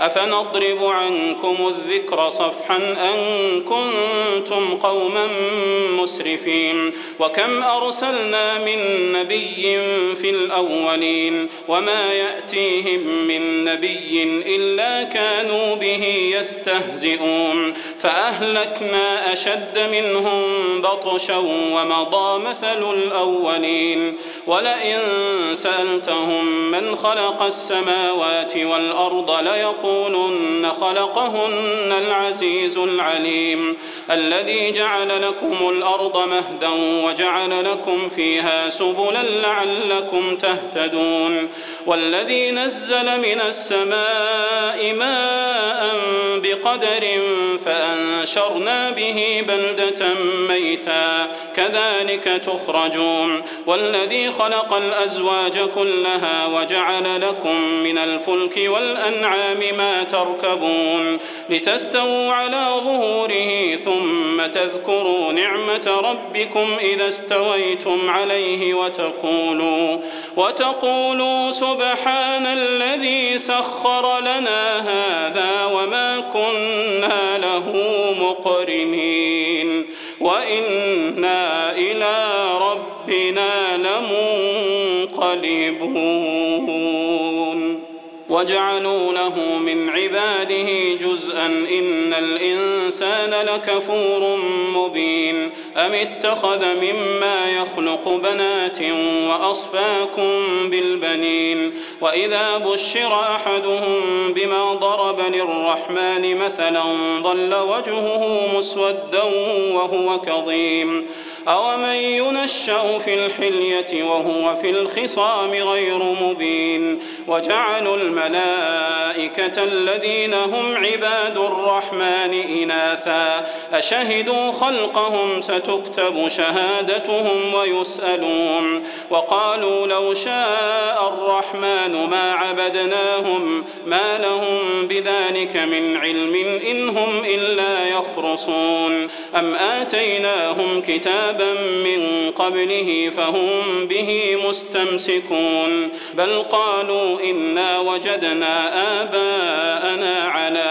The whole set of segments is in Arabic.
أفنضرب عنكم الذكر صفحا أن كنتم قوما مسرفين وكم أرسلنا من نبي في الأولين وما يأتيهم من نبي إلا كانوا به يستهزئون فأهلكنا أشد منهم بطشا ومضى مثل الأولين ولئن سألتهم من خلق السماوات والأرض ليقولن خلقهن العزيز العليم الذي جعل لكم الأرض مهدا وجعل لكم فيها سبلا لعلكم تهتدون والذي نزل من السماء ماء بقدر فأنشرنا به بلدة ميتا كذلك تخرجون. والذي خلق الأزواج كلها وجعل لكم من الفلك والأنعام ما تركبون. لتستووا على ظهوره ثم تذكروا نعمة ربكم إذا استويتم عليه وتقولوا وتقولوا سبحان الذي سخر لنا هذا وما كنا له مقرنين. وإنا إلى ربنا لمنقلبون. وجعلوا له من عباده جزءا إن الإنسان لكفور مبين. أم اتخذ مما يخلق بنات وأصفاكم بالبنين؟ وإذا بشر أحدهم بما ضرب للرحمن مثلا ظل وجهه مسودا وهو كظيم. أومن ينشأ في الحلية وهو في الخصام غير مبين وجعلوا الملائكة الذين هم عباد الرحمن إناثا أشهدوا خلقهم ستكتب شهادتهم ويسألون وقالوا لو شاء الرحمن ما عبدناهم ما لهم بذلك من علم إن هم إلا يخرصون أم آتيناهم كتابا من قبله فهم به مستمسكون. بل قالوا إنا وجدنا آباءنا على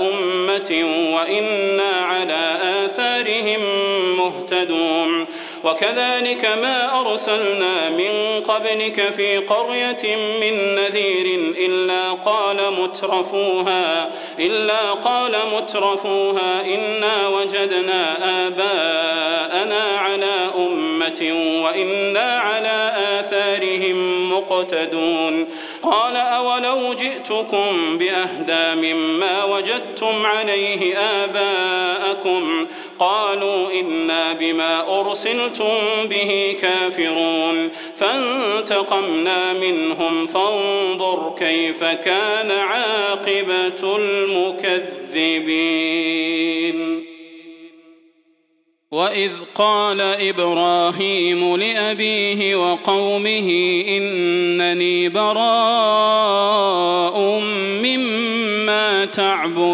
أمة وإنا على آثارهم مهتدون. وكذلك ما أرسلنا من قبلك في قرية من نذير إلا قال مترفوها إلا قال مترفوها إنا وجدنا آباءنا وإنا على آثارهم مقتدون. قال أولو جئتكم بأهدى مما وجدتم عليه آباءكم. قالوا إنا بما أرسلتم به كافرون. فانتقمنا منهم فانظر كيف كان عاقبة المكذبين. وإذ قال إبراهيم لأبيه وقومه إنني براء مما تعبدون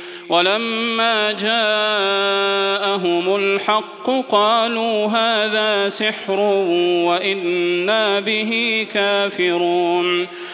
ولما جاءهم الحق قالوا هذا سحر وإنا به كافرون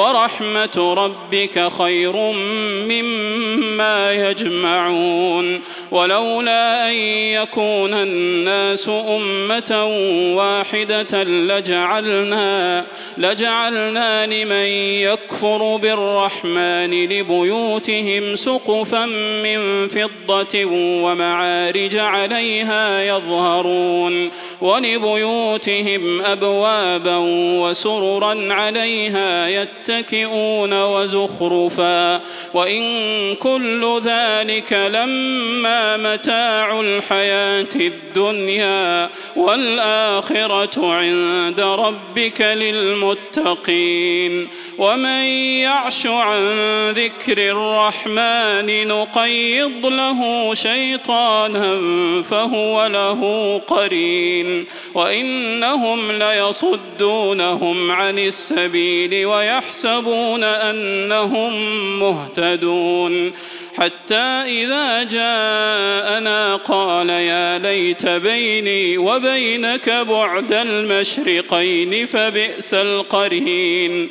ورحمة ربك خير مما يجمعون. ولولا أن يكون الناس أمة واحدة لجعلنا لجعلنا لمن يكفر بالرحمن لبيوتهم سقفا من فضة ومعارج عليها يظهرون. ولبيوتهم أبوابا وسررا عليها يتكئون وزخرفا وإن كل ذلك لما متاع الحياة الدنيا والآخرة عند ربك للمتقين ومن يعش عن ذكر الرحمن نقيض له شيطانا فهو له قرين وإنهم ليصدونهم عن السبيل ويحسبون أنهم مهتدون حتى إذا جاءنا قال يا ليت بيني وبينك بعد المشرقين فبئس القرين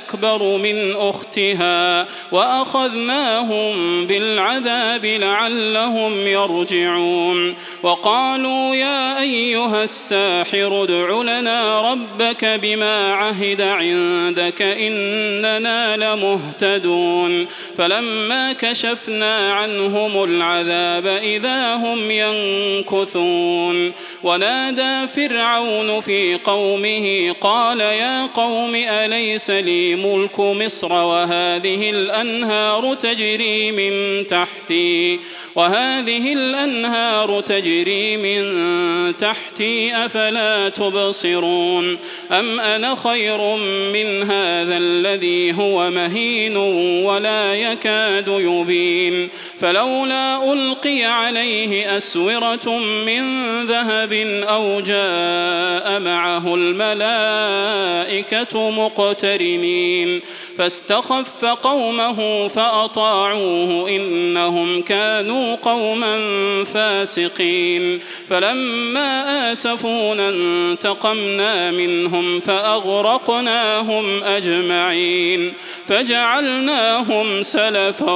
من أختها وأخذناهم بالعذاب لعلهم يرجعون وقالوا يا أيها الساحر ادع لنا ربك بما عهد عندك إننا لمهتدون فلما كشفنا عنهم العذاب إذا هم ينكثون ونادى فرعون في قومه قال يا قوم أليس لي ملك مصر وهذه الأنهار تجري من تحتي وهذه الأنهار تجري من تحتي أفلا تبصرون؟ أم أنا خير من هذا الذي هو مهين ولا يكاد يبين؟ فلولا ألقي عليه أسورة من ذهب أو جاء معه الملائكة مقترنين. فاستخف قومه فأطاعوه إنهم كانوا قوما فاسقين. فلما آسفونا انتقمنا منهم فأغرقناهم أجمعين. فجعلناهم سلفا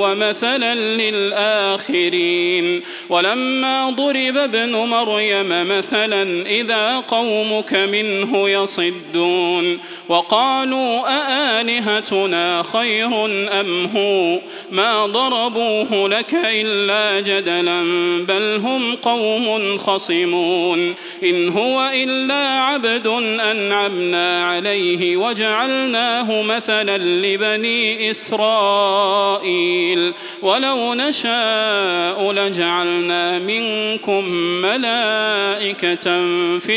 ومثلا للآخرين. ولما ضرب ابن مريم مثلا إذا قومك منه يصدون وقالوا أآلهتنا خير أم هو ما ضربوه لك إلا جدلا بل هم قوم خصمون إن هو إلا عبد أنعمنا عليه وجعلناه مثلا لبني إسرائيل ولو نشاء لجعلنا منكم ملائكة في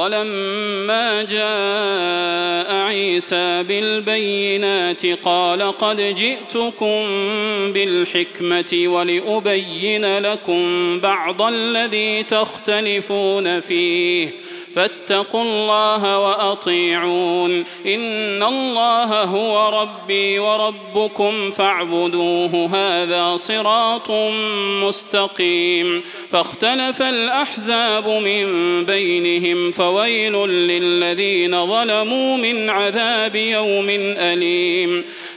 ولما جاء عيسى بالبينات قال قد جئتكم بالحكمة ولأبين لكم بعض الذي تختلفون فيه فاتقوا الله وأطيعون. إن الله هو ربي وربكم فاعبدوه هذا صراط مستقيم. فاختلف الأحزاب من بينهم فويل للذين ظلموا من عذاب يوم أليم.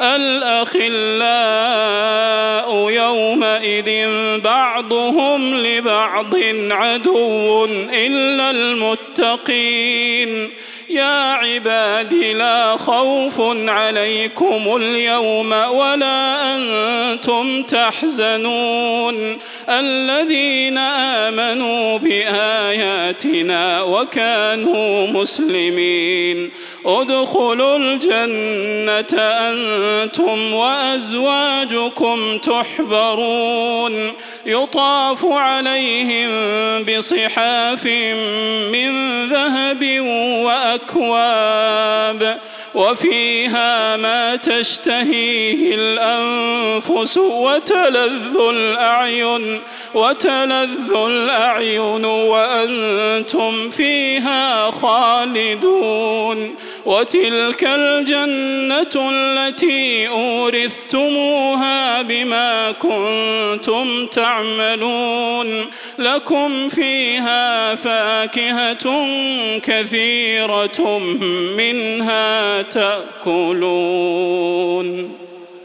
الأخلاء يومئذ بعضهم لبعض عدو إلا المتقين. يا عباد لا خوف عليكم اليوم ولا أنتم تحزنون. الذين آمنوا بآياتنا وكانوا مسلمين. ادخلوا الجنة أنتم وأزواجكم تحبرون. يطاف عليهم بصحاف من ذهب وأكواب وفيها ما تشتهيه الأنفس وتلذ الأعين وتلذ الأعين وأنتم فيها خالدون. وتلك الجنة التي أورثتموها بما كنتم تعملون. لكم فيها فاكهة كثيرة منها تأكلون.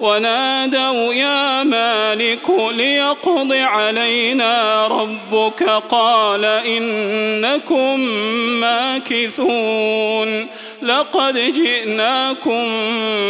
ونادوا يا مالك ليقض علينا ربك قال إنكم ماكثون لقد جئناكم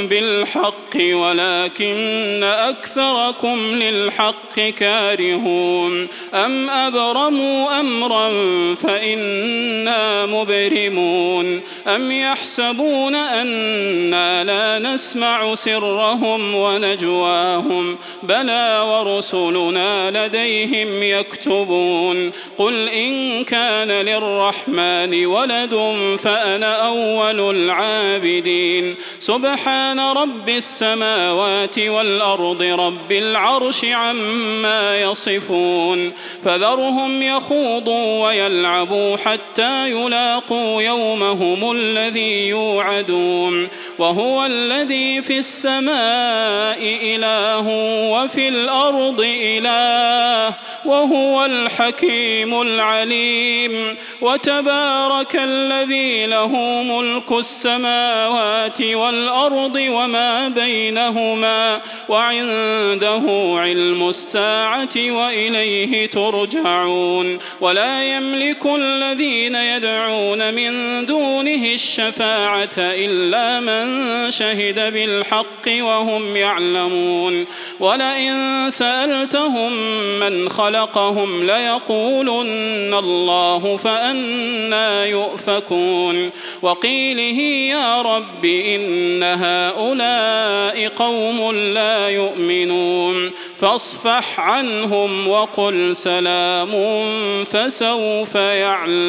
بالحق ولكن أكثركم للحق كارهون. أم أبرموا أمرا فإنا مبرمون. أم يحسبون أنا لا نسمع سرهم ونجواهم. بلى ورسلنا لديهم يكتبون. قل إن كان للرحمن ولد فأنا أول العابدين. سبحان رب السماوات والأرض رب العرش عما يصفون فذرهم يخوضوا ويلعبوا حتى يلاقوا يومهم الذي يوعدون وهو الذي في السماء إله وفي الأرض إله وهو الحكيم العليم وتبارك الذي له ملك السماوات والأرض وما بينهما وعنده علم الساعة وإليه ترجعون ولا يملك الذين يدعون من دونه الشفاعة إلا من شهد بالحق وهم يعلمون. ولئن سألتهم من خلقهم ليقولن الله فأنا يؤفكون. وقيله يا رب إن هؤلاء قوم لا يؤمنون. فاصفح عنهم وقل سلام فسوف يعلمون.